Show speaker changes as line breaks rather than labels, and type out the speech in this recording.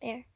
There.